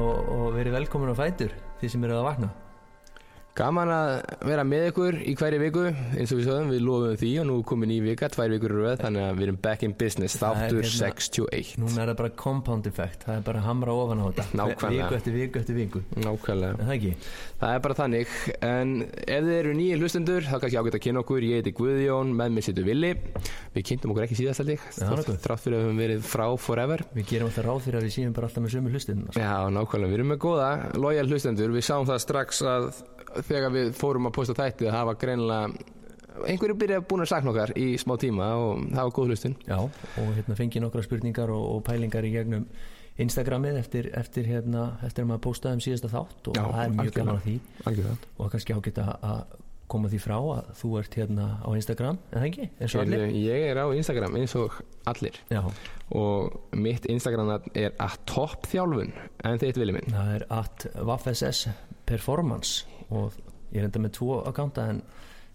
og, og verið velkomin á fætur því sem eru að vakna Gaman að vera með ykkur í hverju viku eins og við sögum, við lofum því og nú er komin ný vika, tvær vikur eru veð þannig að við erum back in business, er þáttur hérna- 61 Núna er það bara compound effect, það er bara hamra ofan á þetta. Viku eftir viku eftir viku. Nákvæmlega, það ekki? það er bara þannig. En ef þið eru nýjir hlustendur þá kannski ágætt að kynna okkur, ég heiti Guðjón með mér situr Willi, við kynntum okkur ekki síðast allir, þrátt fyrir að við höfum verið frá forever. Við gerum alltaf ráð fyrir að við séum bara alltaf með sömu hlustin Já, nákvæmlega, við erum með góða, lojal hlustendur. Við sáum það strax að þegar við fórum að posta þætti það var greinilega einhverju byrja búin að sakna okkar í smá tíma og það var góð hlustun Já, og hérna fengi nokkra spurningar og, og pælingar í gegnum Instagramið eftir, eftir, hérna, eftir að maður postaði um síðasta þátt og Já, það er mjög gaman að því. Algjörlega. og kannski ágætt að að koma því frá að þú ert hérna á Instagram, en það ekki, eins og allir? Ég er á Instagram eins og allir. Já, og mitt Instagram er að toppþjálfun en þitt vilja minn? Það er at vaffss performance og ég er enda með tvo akkánta en,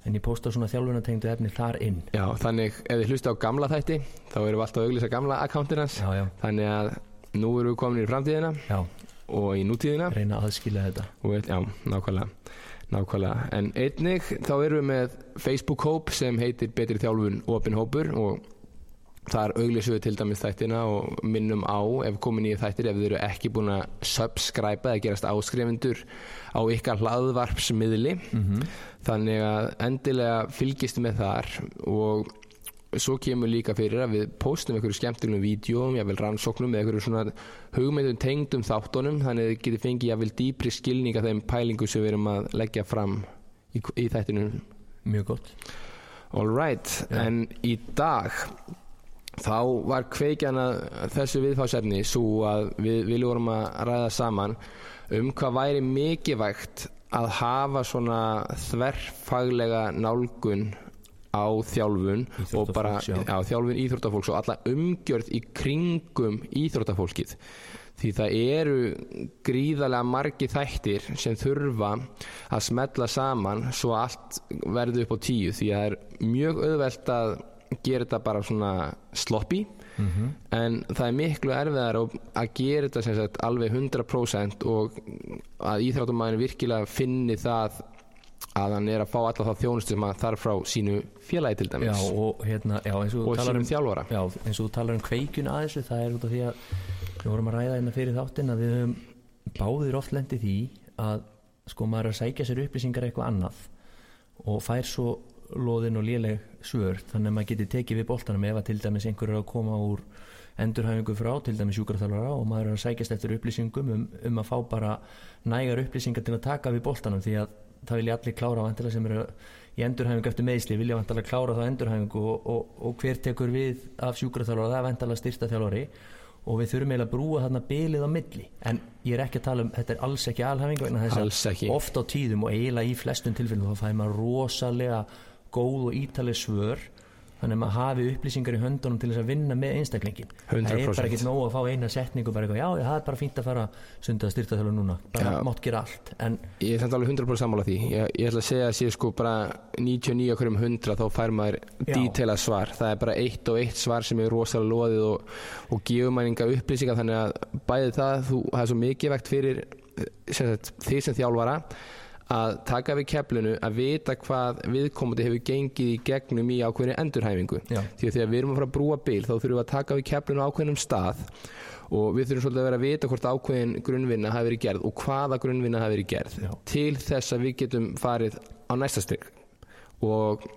en ég posta svona þjálfunatengdu efni þar inn. Já, þannig ef þið hlusta á gamla þætti þá erum við alltaf að auglýsa gamla akkántir hans. Já, já, þannig að nú erum við komin í framtíðina já, og í nútíðina. Reyna að aðskila þetta. Við, já, nákvæmlega nákvæmlega, en einnig þá erum við með Facebook-hóp sem heitir Betri þjálfun opin hópur og þar auglýsum við til dæmis þættina og minnum á ef komin í þættir ef þið eru ekki búin að subscribe eða gerast áskrifundur á ykkar hlaðvarpsmiðli. Þannig að endilega fylgist með þar og svo kemur líka fyrir að við postum einhverju skemmtilegum vídjóum, jável rannsóknum eða einhverju svona hugmyndum tengdum þáttunum þannig að þið getið fengið jável dýpri skilning af þeim pælingu sem við erum að leggja fram í, í þættinu Mjög gott. Alright, Já. en í dag þá var kveikjan að þessu viðfásefni svo að við viljum vorum að ræða saman um hvað væri mikilvægt að hafa svona þverfaglega nálgun á þjálfun og bara á þjálfun íþróttafólks og alla umgjörð í kringum íþróttafólkið. Því það eru gríðarlega margi þættir sem þurfa að smetla saman svo allt verði upp á tíu. Því að það er mjög auðvelt að gera þetta bara svona sloppy. En það er miklu erfiðar að gera þetta sagt alveg 100% og að íþróttumæðin virkilega finni það að hann er að fá alla þá þjónustu sem hann þarf frá sínu félagi til Já, dæmis og hérna, já, og, og sínum um þjálfara. Já, eins og þú talar um kveikjun að þessu það er út af því að við vorum að ræða hérna fyrir þáttin að við höfum báðir oft lendið því að sko maður er að sækja sér upplýsingar eitthvað annað og fær svo loðin og léleg svör. Þannig að maður geti tekið við boltanum ef að til dæmis einhver er að koma úr endurhæfingu frá, til dæmis sjúkraþjálfara og maður er að sækjast eftir upplýsingum um, um að fá bara nægar upplýsingar til að taka við boltanum því að það vilja allir klára vantilega sem eru í endurhæfingu eftir meðsli vilja vantilega klára það endurhæfingu og, og, og hver tekur við af sjúkraþjálfara það er vantilega styrsta þjálfari og við þurfum eiginlega að brúa þarna bilið á milli. En ég er ekki að tala um, þetta er alls ekki alhæfing vegna þess að oft á tíðum og eiginlega í flestum tilfellum þá fæði maður rosalega góð og ítaleg svör þannig að maður hafi upplýsingar í höndunum til þess að vinna með einstaklingin það er 100%. bara ekki nóg að fá eina setningu bara eitthvað, já, það er bara fínt að fara sundað styrta þjálfur núna, bara Já. mátt gera allt en Ég er alveg 100% sammála því. Ég, ég ætla að segja að sé sko bara 99 okkur um 100 þá fær maður detailað svar. Það er bara eitt og eitt svar sem er rosalega loðið og, og gefur maður enga upplýsingar þannig að bæði það, þú, það er svo mikið vegt fyrir sem sagt, þið sem þjálfara að taka við keflinu að vita hvað viðkomandi hefur gengið í gegnum í ákveðinu endurhæfingu Já. því að þegar við erum að fara að brúa bil þá þurfum við að taka við keflinu á ákveðnum stað og við þurfum svolítið að vera að vita hvort ákveðin grunnvinna hafi verið gerð og hvaða grunnvinna hafi verið gerð Já. til þess að við getum farið á næsta stygg og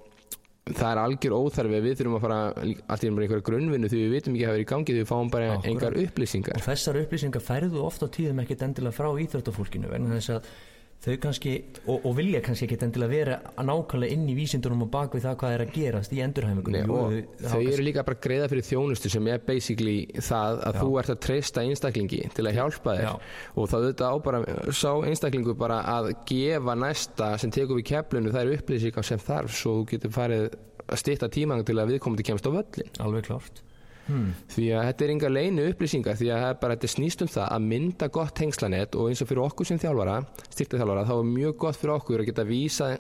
það er algjör óþarfi að við þurfum að fara allt í einhverja grunnvinnu því við vitum ekki að hafa verið í gangi því við fáum bara engar upplýsingar og þessar upplýsingar færðu oft á tíðum ekkert endilega frá íþróttafólkinu vegna þess að þau kannski, og, og vilja kannski ekkert endilega vera að nákvæmlega inn í vísindunum og bak við það hvað er að gerast í endurhæfingunum Jú, þau- þau eru líka bara greiða fyrir þjónustu sem er basically það að Já. þú ert að treysta einstaklingi til að hjálpa þér Já. og þá auðvitað á bara sá einstaklingu bara að gefa næsta sem tekur við keflinu þær upplýsingar sem þarf svo þú getur farið að stýtta tímang til að viðkomandi kemst á völlin alveg klárt hmm. því að þetta er enga leinu upplýsingar því að bara, þetta snýst um það að mynda gott tengslanett og eins og fyrir okkur sem þjálfara styrtaþjálfara þá er mjög gott fyrir okkur að geta vísa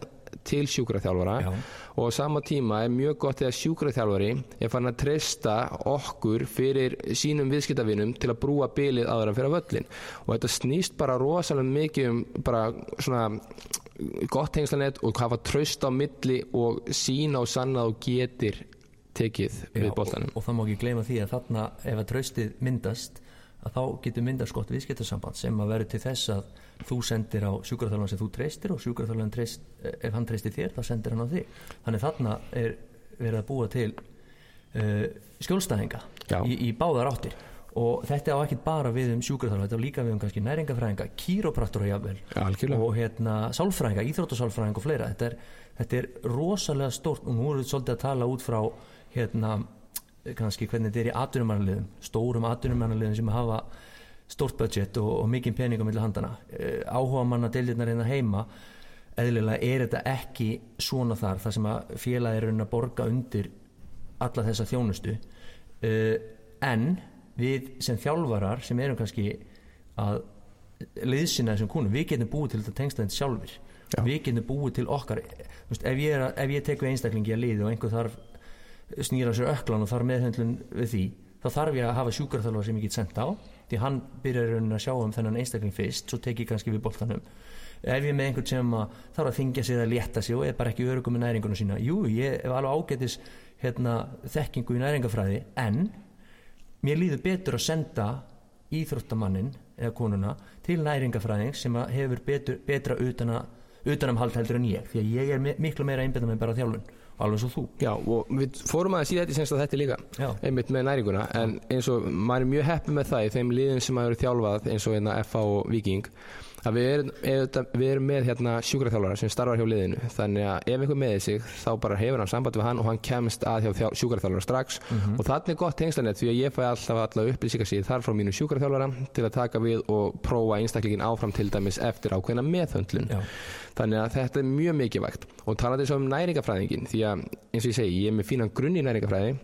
til sjúkraþjálfara Já. og á sama tíma er mjög gott þegar sjúkraþjálfari er fann að treysta okkur fyrir sínum viðskiptavinum til að brúa bilið áður en fyrir völlin og þetta snýst bara rosalega mikið um bara svona gott tengslanett og hafa tröst á milli og sína og sanna og getir tekið við boltanum og, og það má ekki gleyma því að þarna ef að traustið myndast að þá getur myndast gott viðskiptarsamband sem að verður til þess að þú sendir á sjúkraþjálfan sem þú treystir og sjúkraþjálfan treyst, ef hann treystir þér þá sendir hann á þig. Þannig þarna er verið að búa til uh, skjólstæðinga í, í báðar áttir. Og þetta á ekki bara við um sjúkraþjálfan þetta á líka við um kannski næringafræðinga kýrópraktora jável og hérna sálfræðinga, íþróttasálfræðinga og fleira. Þetta er, þetta er rosalega stort og nú erum við svolítið að tala út frá hérna kannski hvernig þetta er í atvinnumannaliðum stórum atvinnumannaliðum sem hafa stórt budget og, og mikið pening á milli handana eh, áhuga manna deilirnar hérna heima eðlilega er þetta ekki svona þar þar sem að félagi er að borga undir alla þessa þjónustu. Eh, en við sem þjálfarar sem erum kannski að liðsina þessum kúnum, við getum búið til þetta tengstæðin sjálfur Já. við getum búið til okkar. Ef ég, er, ef ég tek við einstaklingi að liði og einhver þarf snýra sér öklan og þarf meðhundlun við því þá þarf ég að hafa sjúkarþalva sem ég get sendt á því hann byrjar að sjá um þennan einstakling fyrst svo tek ég kannski við boltanum. Ef ég með einhvern sem að þarf að þingja sig að létta sig og er bara ekki örugum með næringunum sína. Jú, ég hef alveg ágætis hérna, þekkingu í næringafræði en mér líður betur að senda íþróttamannin eða konuna til næringafræðing sem hefur betur, betra utanamhald heldur en ég því að ég er miklu meira einbindað með bara þjálfun alveg svo þú Já, og við fórum að síða þetta í senst að þetta líka Já. einmitt með næringuna, en eins og maður er mjög heppið með það í þeim liðin sem maður eru þjálfað eins og einna hérna FA og Viking að við erum, við erum með hérna sjúkraþjálfara sem starfar hjá liðinu. Þannig að ef einhver meði sig þá bara hefur hann samband við hann og hann kemst að hjá sjúkraþjálfara strax. Mm -hmm. og þannig gott tengslanett því að ég fæ alltaf alltaf upplýsingarsíð þar frá mínu sjúkraþjálfara til að taka við og prófa einstaklingin áfram til dæmis eftir ákveðna meðhöndlun. Já. þannig að þetta er mjög mikilvægt. Og talaði svo um næringafræðingin því að eins og ég segi, ég er með fínan grunn í næringafræði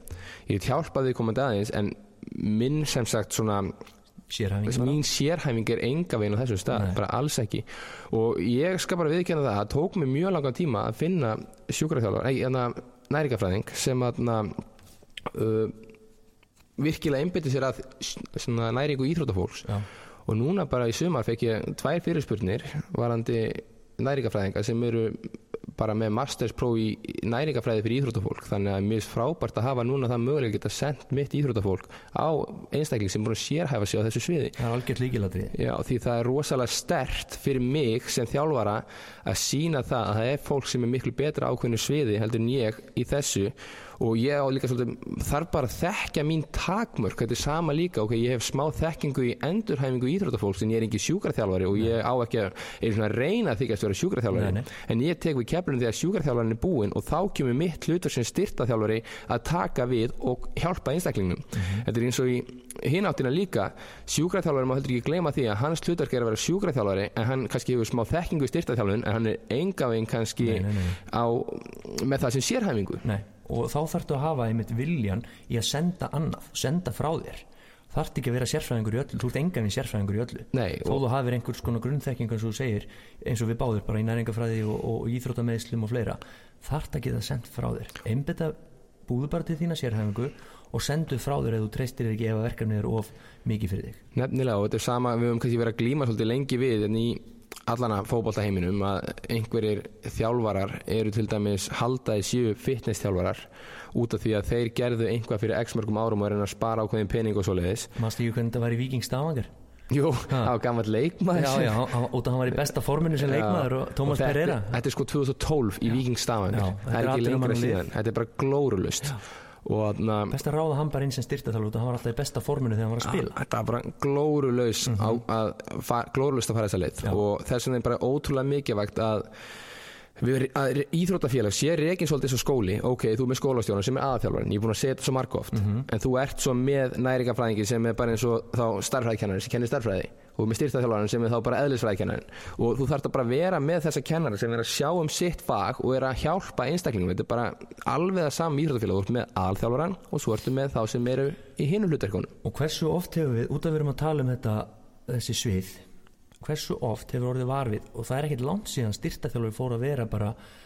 ég hjálpaði komandi aðeins en minn sem sagt svona sérhæfing mín sérhæfing er enga veginn á þessum stað, Nei. bara alls ekki og ég skal bara viðkjöna það að tók mig mjög langan tíma að finna sjúkvæðarþjálfar, nei, hérna, næringafræðing sem að uh, virkilega einbytti sér að næringu íþrótafólks Já. og núna bara í sumar fekk ég tvær fyrirspurnir varandi næringafræðinga sem eru bara með masterspróf í næringafræði fyrir íþróttafólk. Þannig að mér er frábært að hafa núna það mögulega geta sendt mitt íþróttafólk á einstakling sem búin að sérhæfa sig á þessu sviði. Það er algjört líkilatri Já, því það er rosalega stert fyrir mig sem þjálfara að sína það að það er fólk sem er miklu betra ákveðinu sviði heldur en ég í þessu og ég á líka svolítið þarf bara að þekkja mín takmörk. Þetta er sama líka, ok, ég hef smá þekkingu í endurhæfingu íþrótafólks en ég er ekki sjúkarþjálfari og ég á ekki að, að reyna þykast að vera sjúkarþjálfari en ég tek við keflunum þegar sjúkarþjálfarin er búinn og þá kemur mitt hlutur sem styrtaþjálfari að taka við og hjálpa einstaklingnum. Mm -hmm. þetta er eins og í hináttina líka sjúkræðþjálfari má heldur ekki gleyma því að hans hlutverk er að vera sjúkræðþjálfari en hann kannski hefur smá þekkingu styrtaþjálfun en hann er enga veginn kannski nei, nei, nei. Á, með það sem sérhæfingu. Og þá þarftu að hafa einmitt viljan í að senda annað, senda frá þér. Þarftu ekki að vera sérfræðingur í öllu þú ert engan í sérfræðingur í öllu. Nei, þó þú hafið einhvers konar grunnþekking eins og þú segir eins og við báður bara í næringafræði og, og íþróttameðslum og fleira. Þarftu að geta sendt frá þér. Einbetta búðu bara til þína sérhæfingu og sendu frá þér eða þú treystir ekki ef verkefni er of mikið fyrir þig. Nefnilega og þetta er sama, við höfum kannski verið að glíma svolítið lengi við en í allana fókbóltaheiminum að einhverjir þjálfarar eru til dæmis haldaði sjú fitness þjálfarar út af því að þeir gerðu einhvað fyrir x mörgum árum og er að spara ákveðin pening og svo leiðis Mástu ekki hvernig það var í Vikingstafangar? Jú, það var gammal leikmaður. Já, já, af hann var í besta forminu sem leikmaður og Tómas Pereira. Þetta er sko 2012 í Vikingstafangar Það er ekki lengra síðan, þetta er bara glórulust best að ráða hann bara inn sem styrtaþjálfur hann var alltaf í besta forminu þegar hann var að spila þetta var bara glóruleus mm -hmm. að, glóruleust að fara þessa leið Já. og þess vegna er bara ótrúlega mikilvægt að Við, að íþróttafélag sé reygin svolítið svo skóli ok, þú er með skólastjóna sem er aðþjálfarinn ég er búin að segja þetta svo margóft Mhm. en þú ert svo með næringafræðingi sem er bara eins og þá starfræðikennari sem kennir starfræði og með styrtaþjálfarinn sem er þá bara eðlisfræðikennarinn og þú þarft að bara vera með þessa kennara sem er að sjá um sitt fag og er að hjálpa einstaklingum. Þetta er bara alveg það saman íþróttafélag. Þú ert með aðþjálfarann og svo ertu með þá sem eru í hinum hlutverkunum. Og hversu oft hefur við, út af við erum að tala um þetta þessi svið, hversu oft hefur orðið varfið og það er ekkit langt síðan styrtaþjálfur fór að vera bara að-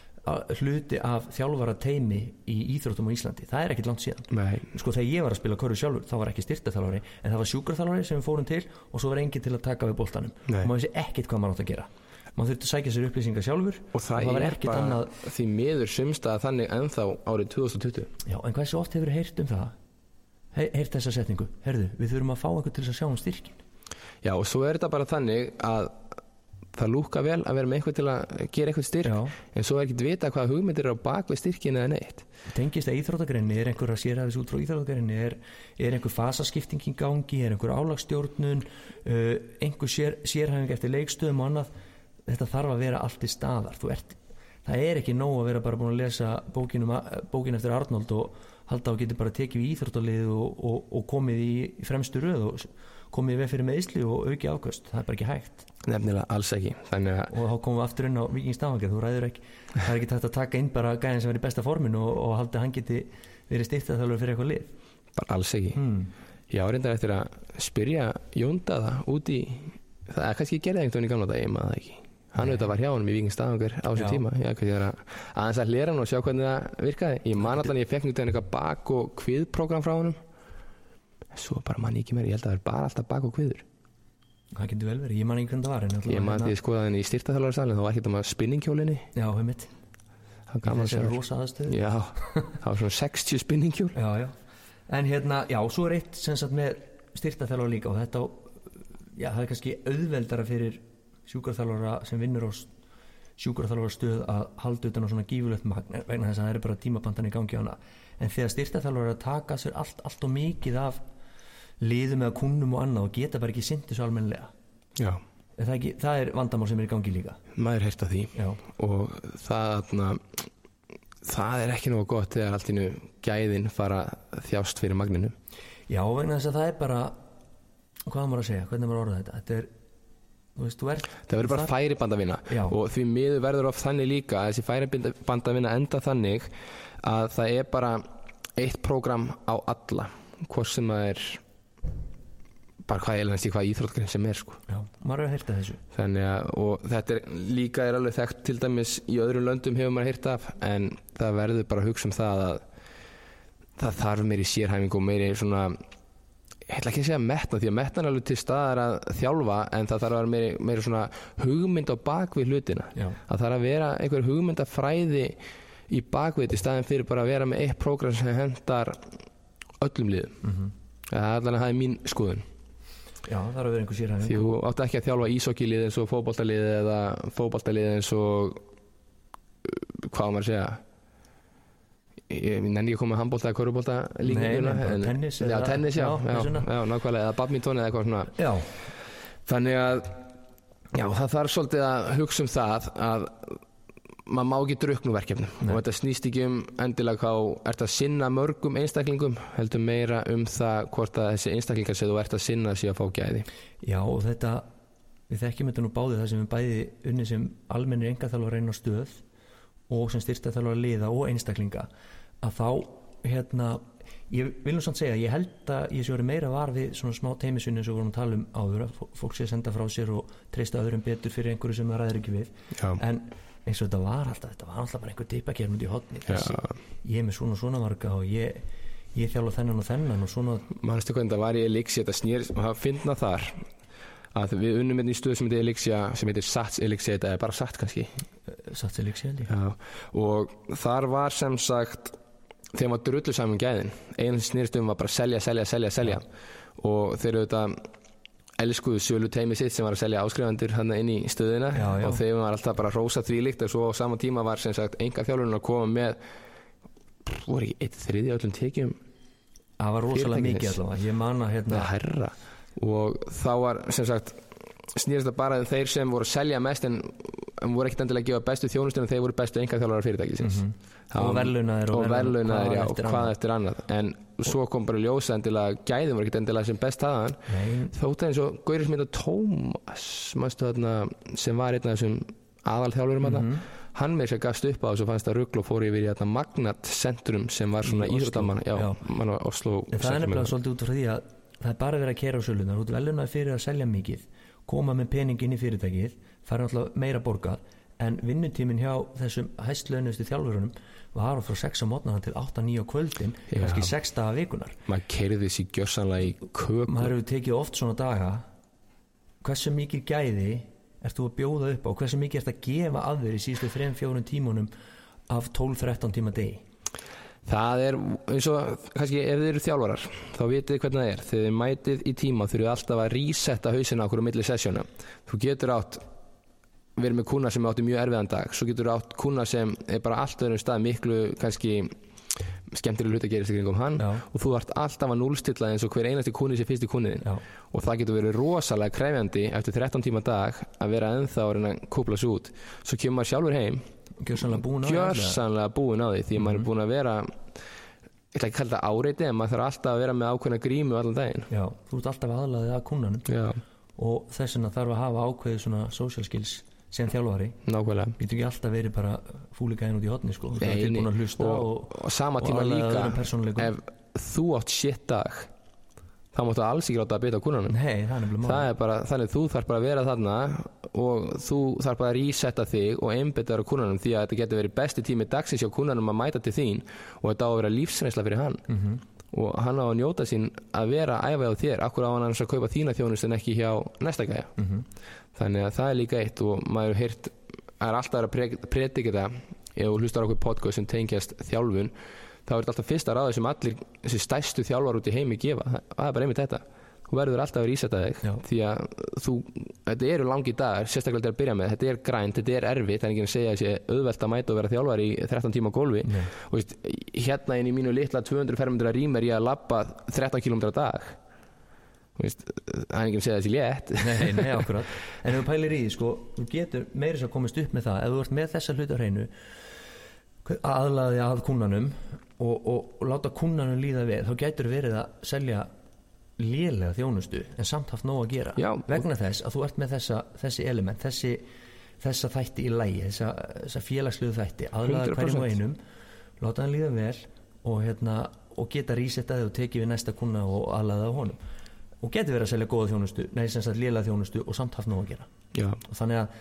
hluti af þjálfara teimi í íþróttum á Íslandi, það er ekkit langt síðan. Nei, sko þegar ég var að spila körfu sjálfur þá var ekki styrtaþjálfari en það var sjúkraþjálfari sem við fórum til og svo var enginn til að taka við boltanum. Nei. og maður vissi ekkit hvað maður átt að gera. Maður þurfti að sækja sér upplýsingar sjálfur og það, var er ekkit bara annað því miður sumstað þannig ennþá árið 2020 Já, en hversu oft hefur heyrt um það? He heyrt þessa setningu, herðu, við þurfum að fá það lúka vel að vera með eitthvað til að gera eitthvað styrk Já, en svo er ekki að vita hvað hugmyndir eru á bak við styrkin eða neitt. Tengist að íþróttagreinni er einhver að sér aðeins út frá íþróttagreinni er, er einhver fasaskipting í gangi? Er einhver álagstjórnun uh, einhver sér, sérhæfing eftir leikstöðum og annað? Þetta þarf að vera allt í staðar. Ert, það er ekki nóg að vera bara búin að lesa bókin, um, bókin eftir Arnold og halda og getur bara tekið í íþróttalið og, og, og komið í, fremstu röð og komið veg fyrir meðsli og auki ákvöst það er bara ekki hægt. Nefnilega alls ekki. Að og þá komum við aftur inn á vikingstafangir þú ræður ekki, það er ekki tægt að taka inn bara gæðin sem er í besta forminu og, og halda hann geti verið styrtað þjálfur fyrir eitthvað lið. Bara alls ekki. Hmm. ég áreindar eftir að spyrja Jóndaða út í það er kannski gerði einhvern veginn í gamla dag ég maður það ekki. Hann auðvitað var hjá honum í vikingstafangur á þessum Já. tíma. Ég að aðeins að hlera hann og sjá hvernig það virkaði. Ég man allan ég fekk nýtt eitthvað bak og kviðprogram frá honum svo bara man ég ekki meir ég held að það er bara alltaf bak og kviður. Það getur vel verið, ég man ekki hvernig það var en ég man því að skoða henni í styrtaþjálfarsalinn þá var ekki það spinningkjólinni já, hefur mitt, það var gaman að þessi sjá. rosa aðstöðu. Já, það var svona 60 spinninghjól. Já, já, en hérna, já, svo er eitt sem sagt með styrtað þjálfur líka og þetta, já, það er kannski auðveldara fyrir sjúkarþjálfara sem vinnur á sjúkarþjálfara stöð að halda utan á svona gífulegt magn vegna þess að það eru bara tímabandan í gangi á hana en þegar styrtað þjálfara er að taka sér allt, allt og mikið af liðum eða kunnum og annað og geta bara ekki sinnt þessu almennilega. Já, Er það, ekki, það er vandamál sem er í gangi líka. Maður heyrst af því. Já, og það atna, það er ekki nógu gott þegar allt innu gæðin fara að þjást fyrir magninu. Já vegna þess að það er bara hvað maður að segja, hvernig maður að orða þetta? Þetta er, veist, ert það verður bara þar- færibandavinna og því miður verður oft þannig líka að þessi færibandavinna enda þannig að það er bara eitt prógram á alla hvort sem það er bara hvað ég í hvað íþróttgrein sem er sko. já, maður er að heyrta þessu. Þannig að og þetta er líka er alveg þekkt til dæmis í öðrum löndum hefur maður heyrt af en það verður bara að hugsa um það að það þarf meiri sérhæfing og meiri svona ég ætla ekki að segja metna því að metna er alveg til staðar að þjálfa en það þarf að vera meiri, meiri svona hugmynd á bakvið hlutina. Já, að það þarf að vera einhver hugmyndafræði í bakvið í staðin fyrir bara að vera með eitt prógram sem hendar öllum liðum. Mm það er allan að það er mín skoðun já, það er að vera einhver sérhæfing. Því þú átt ekki að þjálfa ísokilið eins og fótboltalið eða fótboltalið eins og uh, hvað maður að segja? Ég, nenni ekki að koma með handbolta eða nei, bara tennis já, tennis, já, já, já, nákvæmlega eða badminton eða eitthvað svona. Þannig að það þarf svolítið að hugsa um það að maður má ekki druknu verkefnum. Nei. og þetta snýst ekki um endilega hvað ert að sinna mörgum einstaklingum heldur meira um það hvort að þessi einstaklingar sem þú ert að sinna sé að fá gæði. Já, og þetta við þekkjum þetta nú báðið það sem við bæði unni sem almennir engaþjálfar reyna á stöð og sem styrstaþjálfar liða og einstaklinga að þá hérna ég vil nú samt segja, ég held að ég sé verið meira var við svona smá teimisvinni eins og vorum að tala um áður að fó- fólk sé að senda frá sér og treysta öðrum betur fyrir einhverju sem það ræður ekki við. Já, en eins og þetta var alltaf þetta var alltaf bara einhver dipakernund í hotni þessi, já. ég er með svona og svona marga og ég, ég þjálfa þennan og þennan og svona mannstu hvernig það var í Elixia þetta snýr og það finna þar að við unnum hérna í stöð sem heitir Elixia sem heitir Sats Elixia, þetta er bara Sats kannski. Sér líka sér Já, og þar var sem sagt þeim var drullu saman gæðin. Einu snýrstum var bara selja, selja, selja, selja. Og þeir eru þetta elskuðu sölu teimi sitt sem var að selja áskrifandur hann inn í stöðina. Já, já. og þeim var alltaf bara rósa þvílíkt og svo á sama tíma var sem sagt enga þjálfurinn að koma með voru ekki eitt þriði öllum tekjum það var rosalega mikið allavega. Ég man að hérna herra. Og þá var sem sagt snýrist það bara þeir sem voru að selja mest en um, voru ekkert endilega að gefa bestu þjónustunum þeir voru bestu enga þjálfarar fyrirtækisins. Mm Og verðlaunaðir og hvað já, eftir hvað eftir annað. En svo kom bara ljósa endilega gæðin voru ekkert endilega sem best aðan þótt eins og Gauri sem heitir Tómas sem var einn af þessum aðalþjálfurum mm Mhm. hann með sér gafst upp á þessu fannst það rugl og fór yfir í þarna Magnat Centrum sem var svona íþróttamann var það er nefnilega svolítið út frá því að það er bara verið að kera á sölunar, þú ert velunar fyrir að selja mikið koma með pening inn í fyrirtækið fara náttúrulega meira borgað en vinnutíminn hjá þessum hæstlaunustu þjálfurunum var frá 6 á mótnana til 8-9 á kvöldin Já. kannski 6 daga vikunar maður keirði sér gjörsanlega í köku. Maður hefur tekið oft svona daga. Hversu mikið gæði ert þú að bjóða upp á, hversu mikið ert að gefa að þér í síðustu 3-4 tímunum af 12-13 tíma degi? Það er eins og kannski ef þið eru þjálfarar þá vitið þið hvernig það er. Þegar þið mætið í tíma þurfið alltaf að resetta hausina okkur á milli sessjónu þú getur átt verið með kuna sem átti mjög erfiðan dag. Svo getur átt kuna sem er bara allt öðrum stað miklu kannski skemmtilega hlut að gerist í kringum hann Já. og þú ert alltaf að núlstilla eins og hver einasti kuni sem fyrsti kuniðin Já. og það getur verið rosalega krefjandi eftir 13 tíma dag að vera ennþá að reyna að kúpla svo út. Svo kemur maður sjálfur heim. Gjörsanlega búin á því því því að maður er búin að vera ég ætla ekki að kalla það áreiti en maður þarf alltaf að vera með ákveðna grímu allan daginn. Já, þú ert alltaf aðlaðið að kunnanum já, og þess vegna þarf að hafa ákveðið svona social skills sem þjálfari. Nákvæmlega. Við getum ekki alltaf verið bara fúlíkaðin út í hotni sko. Ert Nei, tilbúin að hlusta og, og, og, sama og tíma aðlaga líka ef þú átt shit dag þá máttu alls ekki láta að bita á kunnanum Nei, það er bara, þannig þú þarf bara að vera þarna og þú þarf bara að resetta þig og einbytta þér á kunnanum því að þetta getur verið besti tími dagsins hjá kunnanum að mæta til þín og þetta á að vera lífsreynsla fyrir hann. Mhm. Og hann á að njóta sín að vera að æfa á þér, akkur á hann að kaupa þína þjónust en ekki hjá næsta gæja? Mhm. þannig að það er líka eitt og maður það er alltaf að pre- predika þetta ef þú hlustar okkur podcast sem tengjast þjálfun þá er þetta alltaf fyrsta ráði sem allir þessi stærstu þjálfar út í heimi gefa. Það, það er bara einmitt þetta þú verður alltaf að rísetta þig Já. því að þú, þetta eru langi dagar sérstaklega til að byrja með, þetta er grænt, þetta er erfitt það er ekki að segja að sé auðvelt að mæta og vera þjálfar í 13 tíma gólfi. Nei. og veist, hérna inn í mínu litla 200 fermetra rým er ég að labba 13 km dag. Veist, það er ekki að segja þessi létt. Nei, nei, akkurat. En ef þú pælir í því, sko, þú getur meiri svo komist upp með það. Ef þú ert með þessa hluta hreinu aðlaði að kunnanum og, og, og láta kunnanum líða við þá getur verið að selja lélega þjónustu en samt haft nóg að gera. Já. vegna þess að þú ert með þessa, þessi element þessi, þessa þætti í lægi þessa, þessa félagsluðu þætti aðlaða 100%. hverjum og einum láta hann líða vel og, hérna, og geta rísettaði og tekið við næsta kunna og aðlaða á honum. Og getur verið að selja góða þjónustu nei sem sagt lélega þjónustu og samt haft nóg að gera. Já, og þannig að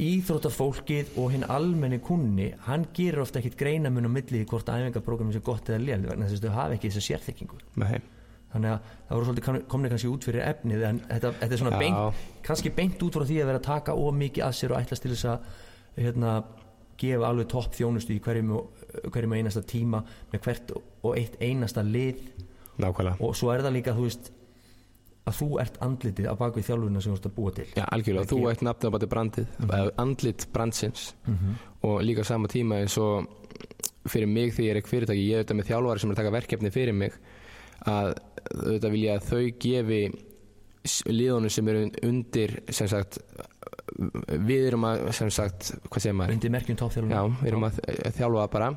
íþróttafólkið og hinn almenni kunni hann gerir ofta ekkit greinamun á milli í hvort æfingarprogrammi sé gott eða lél vegna þess að þau hafa ekki þessa sérþekkingu þannig að það voru svolítið komni kannski út fyrir efnið en þetta, þetta er svona beint kannski beint út frá því að vera að taka of mikið að sér og ætlast til þess að hérna, gefa alveg topp þjónustu í hverjum og, hverjum og einasta tíma með hvert og eitt einasta lið. Nákvæmlega. Og svo er það líka þú veist að þú ert andlitið á bakvið þjálfurina sem þú ert að búa til. Já, algjörlega, þú ert nafnið á bæti brandið mm andlit brandsins. Mhm. og líka á sama tíma eins og fyrir mig því ég er ekki fyrirtæki ég er auðvitað með þjálfari sem er að taka verkefni fyrir mig að auðvitað vilja að þau gefi liðunum sem eru undir sem sagt við erum að sem sagt, hvað segir maður? Undir merkjum toppþjálfurina Já, við erum að þjálfa bara.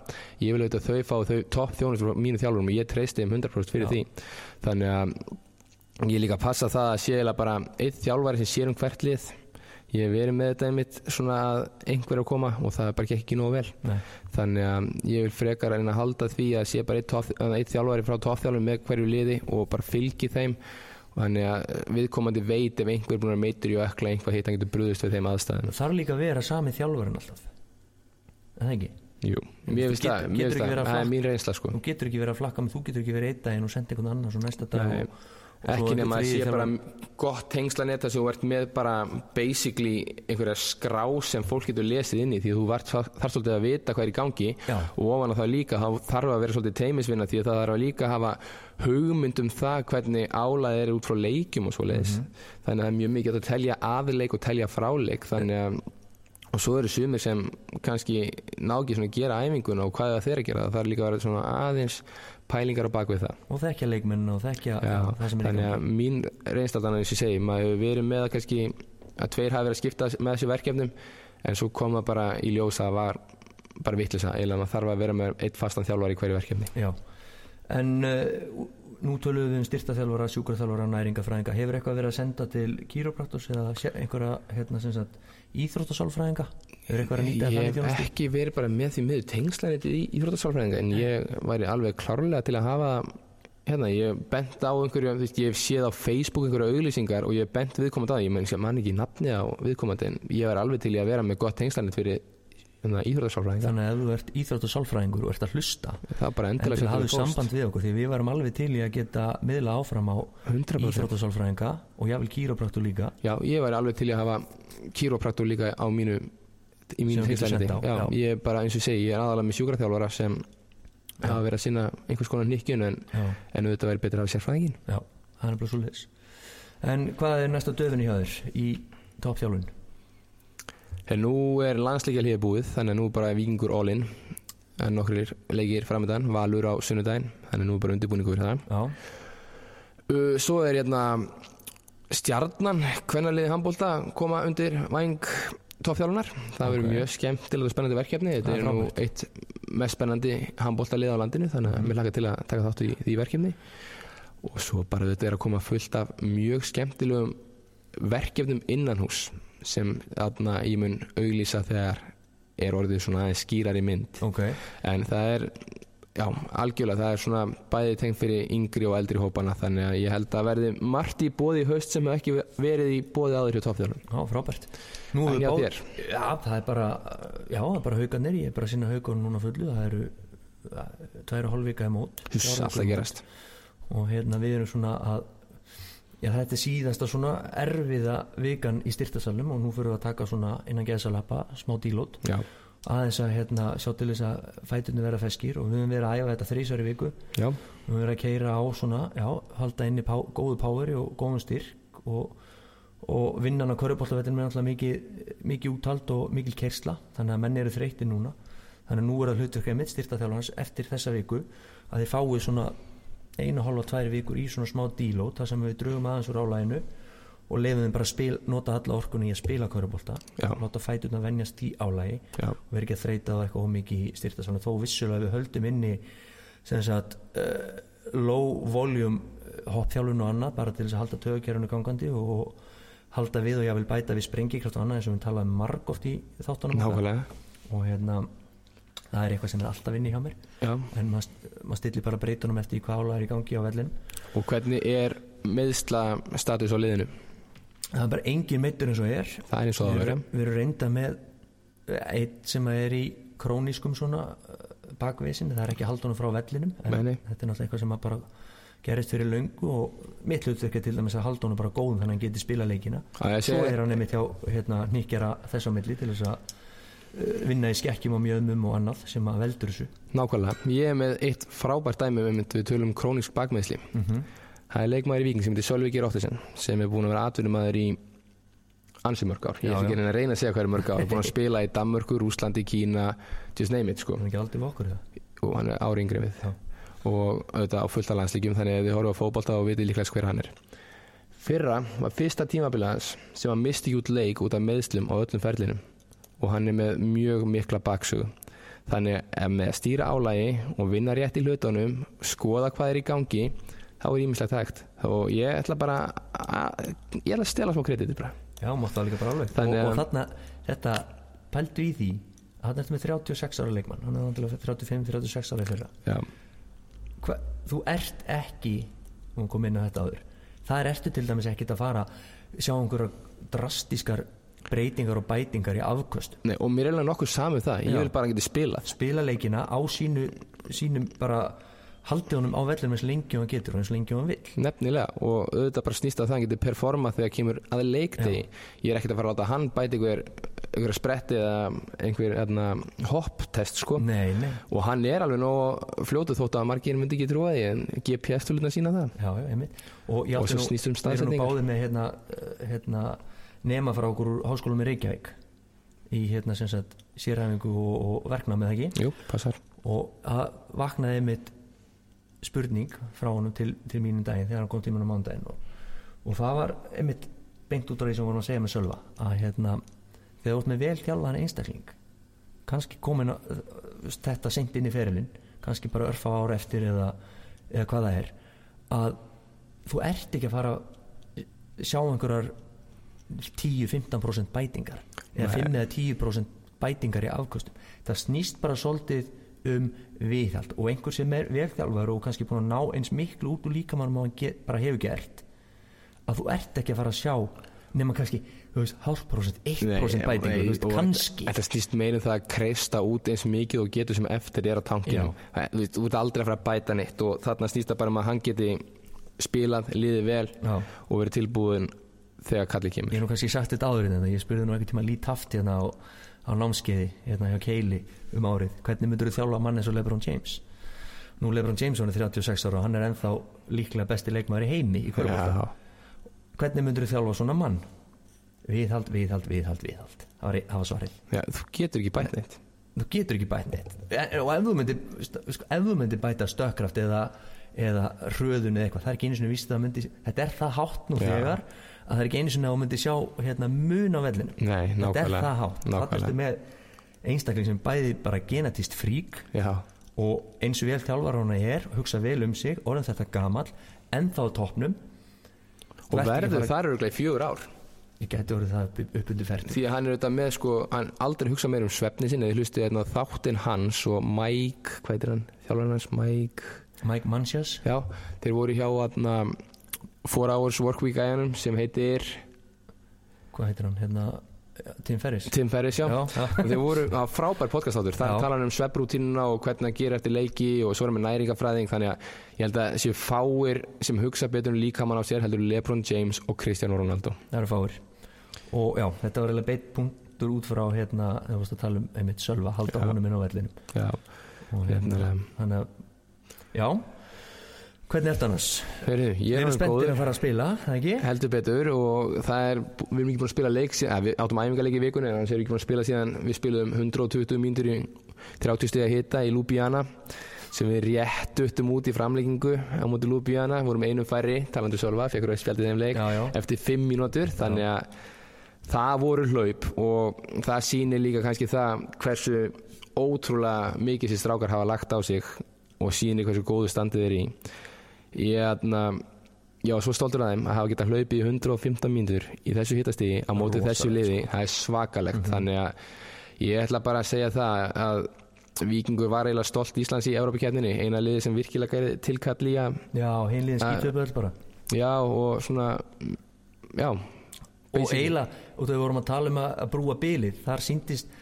Ég vil auðvitað að þau fá þau topp þjónust frá mínu þjálfurum og ég treysti þeim 100% fyrir Já. því. Þannig að ég líka að passa það að sé eiginlega bara eitt þjálfari sem sér um hvert lið ég hef verið með þetta einmitt svona að einhver er að koma og það bara gekk ekki nógu vel. Nei. þannig að ég vil frekar að halda því að sé bara eitt, eitt þjálfari frá toppþjálfum með hverju liði og bara fylgi þeim. Þannig að viðkomandi veit ef einhver er búin að meitur í og ekla einhvað hitt hann getur brúðist við þeim aðstæðum. Það þarf líka að vera sami þjálfurinn alltaf. Er það ekki? Jú, mér finnst það, það, er mín reynsla sko. Þú getur ekki verið að flakka með þú getur ekki verið einn daginn og senda einhvern annan svo svo ekki nema að sé bara gott tengslaneta sem þú ert með bara basically einhverja skrá sem fólk getur lesið inn í því að þú þarf svolítið að vita hvað er í gangi. Já. og ofan á það líka þá þarf að vera svolítið teimisvinna því að það þarf að líka að hafa hugmynd um það hvernig álað er út frá leikjum og svoleiðis. Þannig að það er mjög mikið að telja aðleik og telja fráleik þannig að og svo eru sumir sem kannski ná ekki svona að gera æfinguna og hvað þeir að gera? Það þarf líka að vera svona aðeins pælingar á bakvið það. Og þekkja leikmenn og þekkja Já, það sem er þannig að mín reynstatan eins og segi, maður hefur verið með að kannski að tveir hafi verið að skipta með þessi verkefnum en svo kom það bara í ljós að var bara vittlisa, eiginlega maður þarf að vera með eitt fastan þjálfar í hverju verkefni. Já, en uh, nú tölum við um styrtaþjálfara, sjúkraþjálfara, næringafræðinga hefur eitthvað verið að senda til kýrópraktus eða einhverja hérna, íþróttasálfræðinga hefur eitthvað að nýta Ég hef þjónustu? ekki verið bara með því miður tengslaniti í íþróttasálfræðinga en ég væri alveg klárlega til að hafa hérna, ég bent á einhverju ég hef séð á Facebook einhverju auglýsingar og ég hef bent viðkomandi á það, ég menn ekki nafni á viðkomandi en ég væri alveg til að vera með gott tengslanit fyrir hérna, íþróttasálfræðinga Þannig að ef þú ert íþróttasálfræðingur og ert að hlusta endilega endilega hafðu samband við okkur því við varum alveg til í að geta miðla áfram á 100% íþróttasálfræðinga og jáfnvel kýrópraktur líka. Já, ég væri alveg til í að hafa kýrópraktur líka á mínu í mínu já. ég er bara eins og segi, ég er aðalega með sjúkraþjálfara sem hafa verið að sinna einhvers konar hnykkjun en, en auðvitað væri betur að hafa sérfræðingin já, það er bara svo liðs En hvað er næsta döfin í En nú er landsleikja hlýða búið þannig að nú er bara vikingur all in. En nokkur leikir framöndan Valur á sunnudaginn, þannig að nú er bara undirbúningu fyrir það Já, uh, Svo er hérna stjarnan, hvernarliði handbólta koma undir væng toppþjálfunar, það verður Ok. mjög skemmtilegt og spennandi verkefni, þetta er er nú eitt mest spennandi handbóltalið á landinu þannig að mér laka til að taka þátt í því verkefni. Og svo bara þetta er að koma fullt af mjög skemmtilegum verkefnum innanhús sem þarna ég mun auglýsa þegar er orðið svona aðeins skýrar í mynd. Ok. En það er já, algjörlega, það er svona bæði tengt fyrir yngri og eldri hópana þannig að ég held að verði margt í bóði í haust sem hefur ekki verið í bóði áður hjá toppþjálfum Já, frábært. Nú hefur þér? Já, það er bara Já, það er bara haugarnir, ég er bara að sinna haugarnir núna fullu Það eru tvær og hálf vika í mót. Klára alltaf gerast. Og hérna við erum svona að Já, þetta er síðasta svona erfiða vikan í styrtasalum og nú fyrir við að taka svona innan geðsalappa, smá dílót. Aðeins að hérna, sjá til þess að fætunni vera feskir og við höfum verið að æfa þetta þrísvar í viku. Já, við höfum verið að keira á svona já, halda inn í pá, góðu páveri og góðum styrk og, og vinnan á körubóltavettin með alltaf mikið, mikið úthald og mikil kersla þannig að menn eru þreytti núna. Þannig að nú er það hlutverkið mitt styrtaþjálfarnas eftir þessa viku að þeir fái svona einu hálfa tvær vikur í svona smá dílót þar sem við drögum aðeins úr álæginu og lefum þeim bara að spil, nota alla orkunni í að spila körubólta Já. láta fæturna venjast í álægi já, og vera ekki að þreita á eitthvað ómikið í styrta þó vissulega við höldum inni sagt uh, low volume eh, hoppþjálfun og annað bara til þess að halda tögukjærunu gangandi og, halda við og ég vil bæta við sprengikraft og annað eins og við talaðum margóft í þáttunum. Og hérna það er eitthvað sem er alltaf inni hjá mér. Já. en maður mað stillir bara breytunum eftir hvað ála er í gangi á vellin og hvernig er meðsla status á liðinu? Það er bara engin meittur eins og er. Það er eins og það erum, við erum reynda með eitt sem er í krónískum svona bakvísin, það er ekki haldunum frá vellinum en nei. þetta er náttúrulega eitthvað sem að bara gerist fyrir löngu og mitt hlutverk er til dæmis að haldunum bara góðum þannig að hann geti spila leikina. Að svo er hann einmitt hjá hérna, nýkjara þess á milli til þess að vinna í skekkjum og mjöðmum og annað sem að veldur þessu. Nákvæmlega. Ég er með eitt frábært dæmi um við tölum um krónísk bakmeðsli mm -hmm. það er leikmaður í Víking sem heitir Sölvi Geir Óttesen sem er búin að vera atvinnumæður í ansi mörg ár, ég ætla ekki að reyna að segja hverju mörg ár, búin að spila í Danmörku, Rúslandi, Kína just name it sko. Hann er ekki aldrei við okkur það og hann er ári yngri við. Já. og auðvitað á fullta landslíkjum þannig að þið horfum á fótbolta og vitið líklega hver hann er. Fyrra var fyrsta tímabilið hans sem hann misti út leik út af meðslum á öllum ferlinum og hann er með mjög mikla baksögu. Þannig að með að stýra álægi og vinna rétt í hlutunum skoða hvað er í gangi þá er ímislegt hægt. Og ég ætla bara að, ég ætla að stela smá krediti bara. Já, mátt það líka bara alveg. Og, og þarna, þetta pældu í því að hann er með 36 ára leikmann. Hann er vantilega 35-36 ára í fyrra. Já, hva, þú ert ekki hún kom inn á þetta áður það er ertu til dæmis ekkit að fara sjá einhverja drastískar breytingar og bætingar í afköst. Nei, og mér er alveg nokkuð saman það. Ég Já. vil bara geta spilað. Spila leikina á sínu sínum bara haldi honum á vellum eins lengi og hann getur og eins lengi og hann vill. Nefnilega og auðvitað bara snýst að það hann getur performa þegar kemur að leikti ég er ekkert að fara að láta hann bæti einhver, einhver spretti eða einhver hérna, hopptest sko. Nei, nei, og hann er alveg nóg fljótu þótt að margir myndi ekki trúa því en GPS-tölutna sína það. Já, já, og, Og svo nú- snýst um erum nú staðsetningar. báðið með hérna, eh, hérna nema frá okkur háskólum í Reykjavík í hérna sem sagt sérhæfingu og, og verkna með ekki? Jú, passar. Og það vaknaði mitt spurning frá honum til, til mínum daginn þegar hann kom tíminn á mándaginn og, og það var einmitt beint út af því sem vorum að segja með Sölva að hérna þegar ert með vel þjálfaðan einstakling kannski komin að, þetta seint inn í ferilinn kannski bara örfa ára eftir eða, eða hvað það er að þú ert ekki að fara að sjá einhverjar 10-15% bætingar eða Nei. 5 eða 10% bætingar í afkostum það snýst bara svolítið um viðhald og einhver sem er velþjálfar og kannski búin að ná eins miklu út úr líkamannum og hann get, bara hefur gert að þú ert ekki að fara að sjá nema kannski, þú veist, hálf prósent 1% bætingu, þú veist, og kannski Þetta snýst meira um það að kreista út eins mikið og getur sem eftir er Já. Það- Þú veist, þú ert aldrei að fara að bæta neitt og þarna snýst það bara um að hann geti spilað, liðið vel Já. og verið tilbúin þegar kallið ég kemur hef nú kannski sagt þetta áður en þetta ég spurði nú einhvern tíma lít haft hérna á, á námskeiði hérna hjá Keili um árið. Hvernig myndur þú þjálfa mann eins og Lebron James? Nú Lebron James hann er 36 ára og hann er ennþá líklega besti leikmaður í heimi í Já, hvernig myndur þú þjálfa svona mann? Viðhald, viðhald, viðhald, viðhald. Það var, var svarið. Já, þú getur ekki bætt neitt. Þú getur ekki bætt neitt. En- og ef þú myndir, ef þú myndir bæta stökkraft eða, eða hröðun eða eitthvað, það er ekki einu sinni víst að myndi þetta er það hátt nú þegar að það er ekki einu sinna að þú myndir sjá hérna, mun á vellinu Nei, nákvæmlega Þetta er það hátt. Nákvæmlega. Þarna ertu með einstakling sem bæði bara genetist frík Já, og eins og vel þjálfar hana er hugsa vel um sig, orðan þetta gamall ennþá á toppnum. Og Vertu ekki verður bara- þar öruglega í fjögur ár. Ég geti orðið það upp, upp undir ferdi því að hann er auðvitað með sko, hann aldrei hugsa meir um svefni sinni, ég hlusti hérna á þáttinn hans og Mike, hvað heitir hann? Þjálfarinn hans, Mike Mike Mancias já, þeir voru hjá aðna, 4 Hours Workweek gæjanum sem heitir hvað heitir hann hérna Tim Ferris Tim Ferris, já, já, já. og þeir voru á frábær podcastátur þannig að tala um svebrútínuna og hvernig að gera eftir leiki og svo erum við næringafræðing þannig að ég held að séu fáir sem hugsa betur um líkamann á sér heldur Lebron James og Cristiano Ronaldo. Það eru fáir. Og já, þetta var eiginlega beitt punktur út frá hérna þegar við varst að tala um einmitt sjálfa halda honum inn á verðlinum já, hérna, hérna þannig að, já hvernig er þetta annars? Heyrðu, ég Við er erum spenntir að fara að spila, ekki? heldur betur og það er, við erum ekki búin að spila leik að, við áttum æfingarleik í vikunni en þannig erum við ekki búin að spila síðan við spilum 120 mínútur í 30 stiga hita í Ljúbíana sem við rétt uttum út í framleikingu á móti Ljúbíana, vorum einum færri talandu Sölva, fekkur að spjaldið þeim leik Já, já. eftir 5 mínútur, þannig að það voru hlaup og það sýnir líka kannski það hversu ótrúlega mikið sér strákar hafa lagt á sig og sýnir hversu góðu standið er í ég aðna Já, svo stoltur að þeim að hafa getað hlaupið í 115 mínútur í þessu hittastíði á móti þessu liði, það er svakalegt. Þannig að ég ætla bara að segja það að Víkingur var eiginlega stolt Íslands í Európa-kefninni eina liði sem virkilega gerði tilkall í að Já, hinliðin skýtu upp öll bara. Já og svona já, og eiginlega, og þegar við vorum að tala um að, að brúa bilið, þar síndist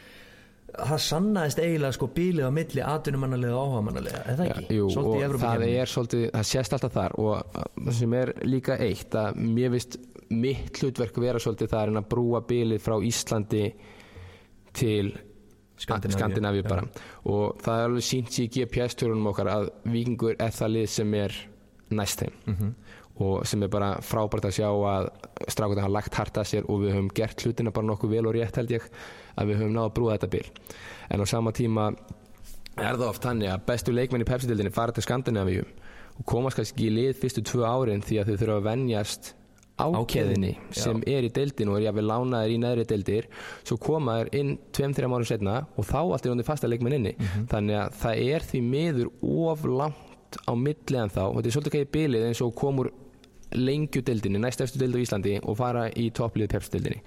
það sannaðist eiginlega sko bilið á milli atvinnumannarlega og áhagamannarlega eða ekki, jú, svolítið í og það er svolítið, það sést alltaf þar og uh, það sem er líka eitt að mér vist mitt hlutverk vera svolítið það er en að brúa bilið frá Íslandi til Skandinavíu. Bara. Og það er alveg sínt í GPS-törunum okkar að Víkingur er það lið sem er næst þeim. Mhm. og sem er bara frábært að sjá að strákunar hafa lagt hart að sér og við höfum gert hlutina bara nokkuð vel og rétt held ég að við höfum náð að brúa þetta bil. En á sama tíma er það oft þannig að bestu leikmenn í pepsitildinni fara til Skandinavíu og komast kannski ekki í lið fyrstu tvö árin því að þau þurfa að venjast ákeðinni Ákeðinni, sem er í deildin og er jáfnvel lánaðir í neðri deildir. Svo koma þær inn tveim, þreim árum setna og þá allt er undir fasta leikmenn inni. Þannig að það er því miður of langt á milli en þá. Og þetta er svolítið kæði bilið eins og komur lengjudeildinni, næst eftir deild á Íslandi og fara í topplið pepsdeildinni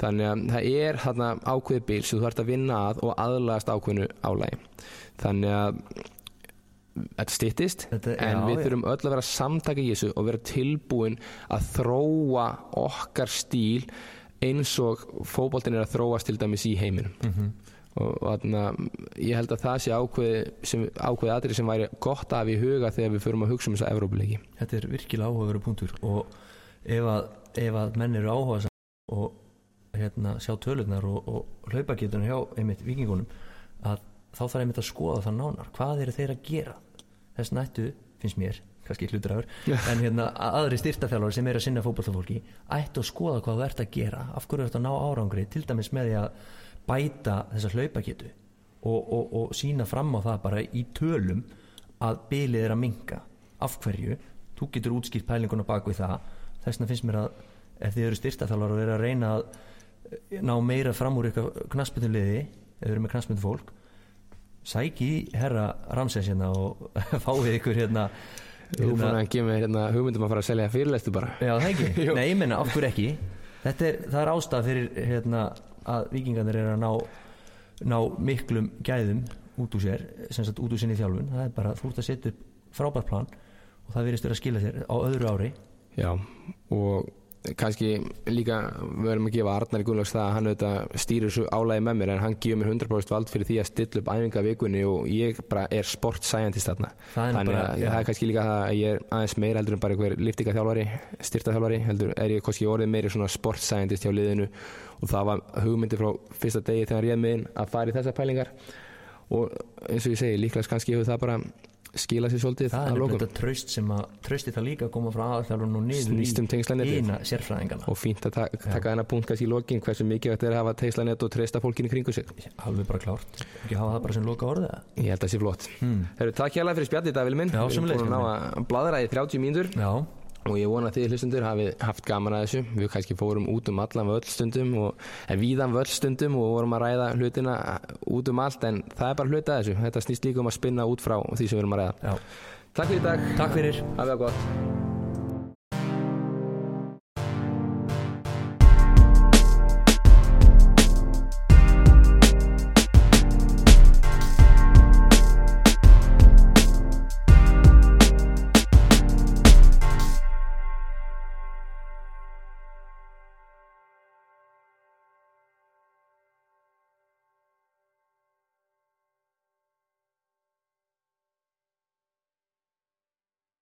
þannig að það er þarna ákveðið bil sem þú þarfst að vinna að og aðlagast ákveðinu álægi þannig að þetta styttist Þetta- en já, við þurfum öll að vera samtaka í þessu og vera tilbúin að þróa okkar stíl eins og fótboltin er að þróast til dæmis í heiminum. Mhm. og, og þarna, ég held að það sé ákveð, sem, ákveð aðrið sem væri gott af í huga þegar við förum að hugsa um þessa Evrópuleiki. Þetta er virkilega áhugaveru punktur og ef að, ef að menn eru áhuga og hérna, sjá tölurnar og, og hlaupagetunum hjá einmitt vikingunum að þá þarf einmitt að skoða það nánar. Hvað eru þeir að gera? Þess nættu, finnst mér kannski hlutræður, en hérna aðri styrtaþjálfari sem eru að sinna fótballtafólki ættu að skoða hvað þú ert að gera. Af hverju ert að ná árangri, til dæmis með því að bæta þessa hlaupagetu og, og, og sína fram á það bara í tölum að bilið er að minka af hverju, þú getur útskýrt pælinguna bak við það. Þess vegna finnst mér að ef þið eru styrtaþjálfar og eru að reyna að ná meira fram úr ykkur knaspinduliði eða eru með knaspindu fólk sæki herra Ramsens hérna og fáið ykkur hérna Þú fann að gefa mér hérna hugmyndum að fara að selja fyrirlestu bara. Já, það ekki? Nei, ég menna, okkur ekki? Er, það er ástæð fyrir hérna, að vikingarnir er að ná, ná miklum gæðum út úr sér, sem sagt út úr sinni þjálfun. Það er bara, þú ert að setja upp frábært plan og það virðist vera að skila þér á öðru ári. Já, og kannski líka verðum að gefa Arnar í Gunnlaugs það að hann auðvitað stýrir svo álægi með mér en hann gefur mér 100% vald fyrir því að stilla upp æfinga vikunni og ég bara er sport scientist þarna. Er þannig bara- að já. það er kannski líka það að ég er aðeins meir heldur en bara einhver liftingaþjálfari styrtaþjálfari, heldur er ég kannski orðið meiri svona sport scientist hjá liðinu. Og það var hugmyndi frá fyrsta degi þegar ég með inn að fara í þessar pælingar. Og eins og ég segi, líklega kannski hefur það bara skilað sér svolítið það að er þetta traust sem að trausti það líka að koma frá aðalþjálfun og niður Snýst um tengslanetið. hina sérfræðingana og fínt að ta taka þennan punkt kannski í lokin hversu mikilvægt er að hafa teislanett og treysta fólkinu kringu sig. Alveg bara klárt, ekki hafa það bara sem loka orðið það ég held að það sé flott. Hmm. Herru, takk hérlega fyrir spjallið Davíl minn. Já, við erum búin að bladra í 30 mínútur og ég vona að þið hlustundur hafi haft gaman að þessu. Við kannski fórum út um allan völl stundum og, en víðan völl stundum og vorum að ræða hlutina út um allt en það er bara hluta þessu. Þetta snýst líka um að spinna út frá því sem við erum að ræða. Já, takk fyrir dag, takk fyrir. Hafið það gott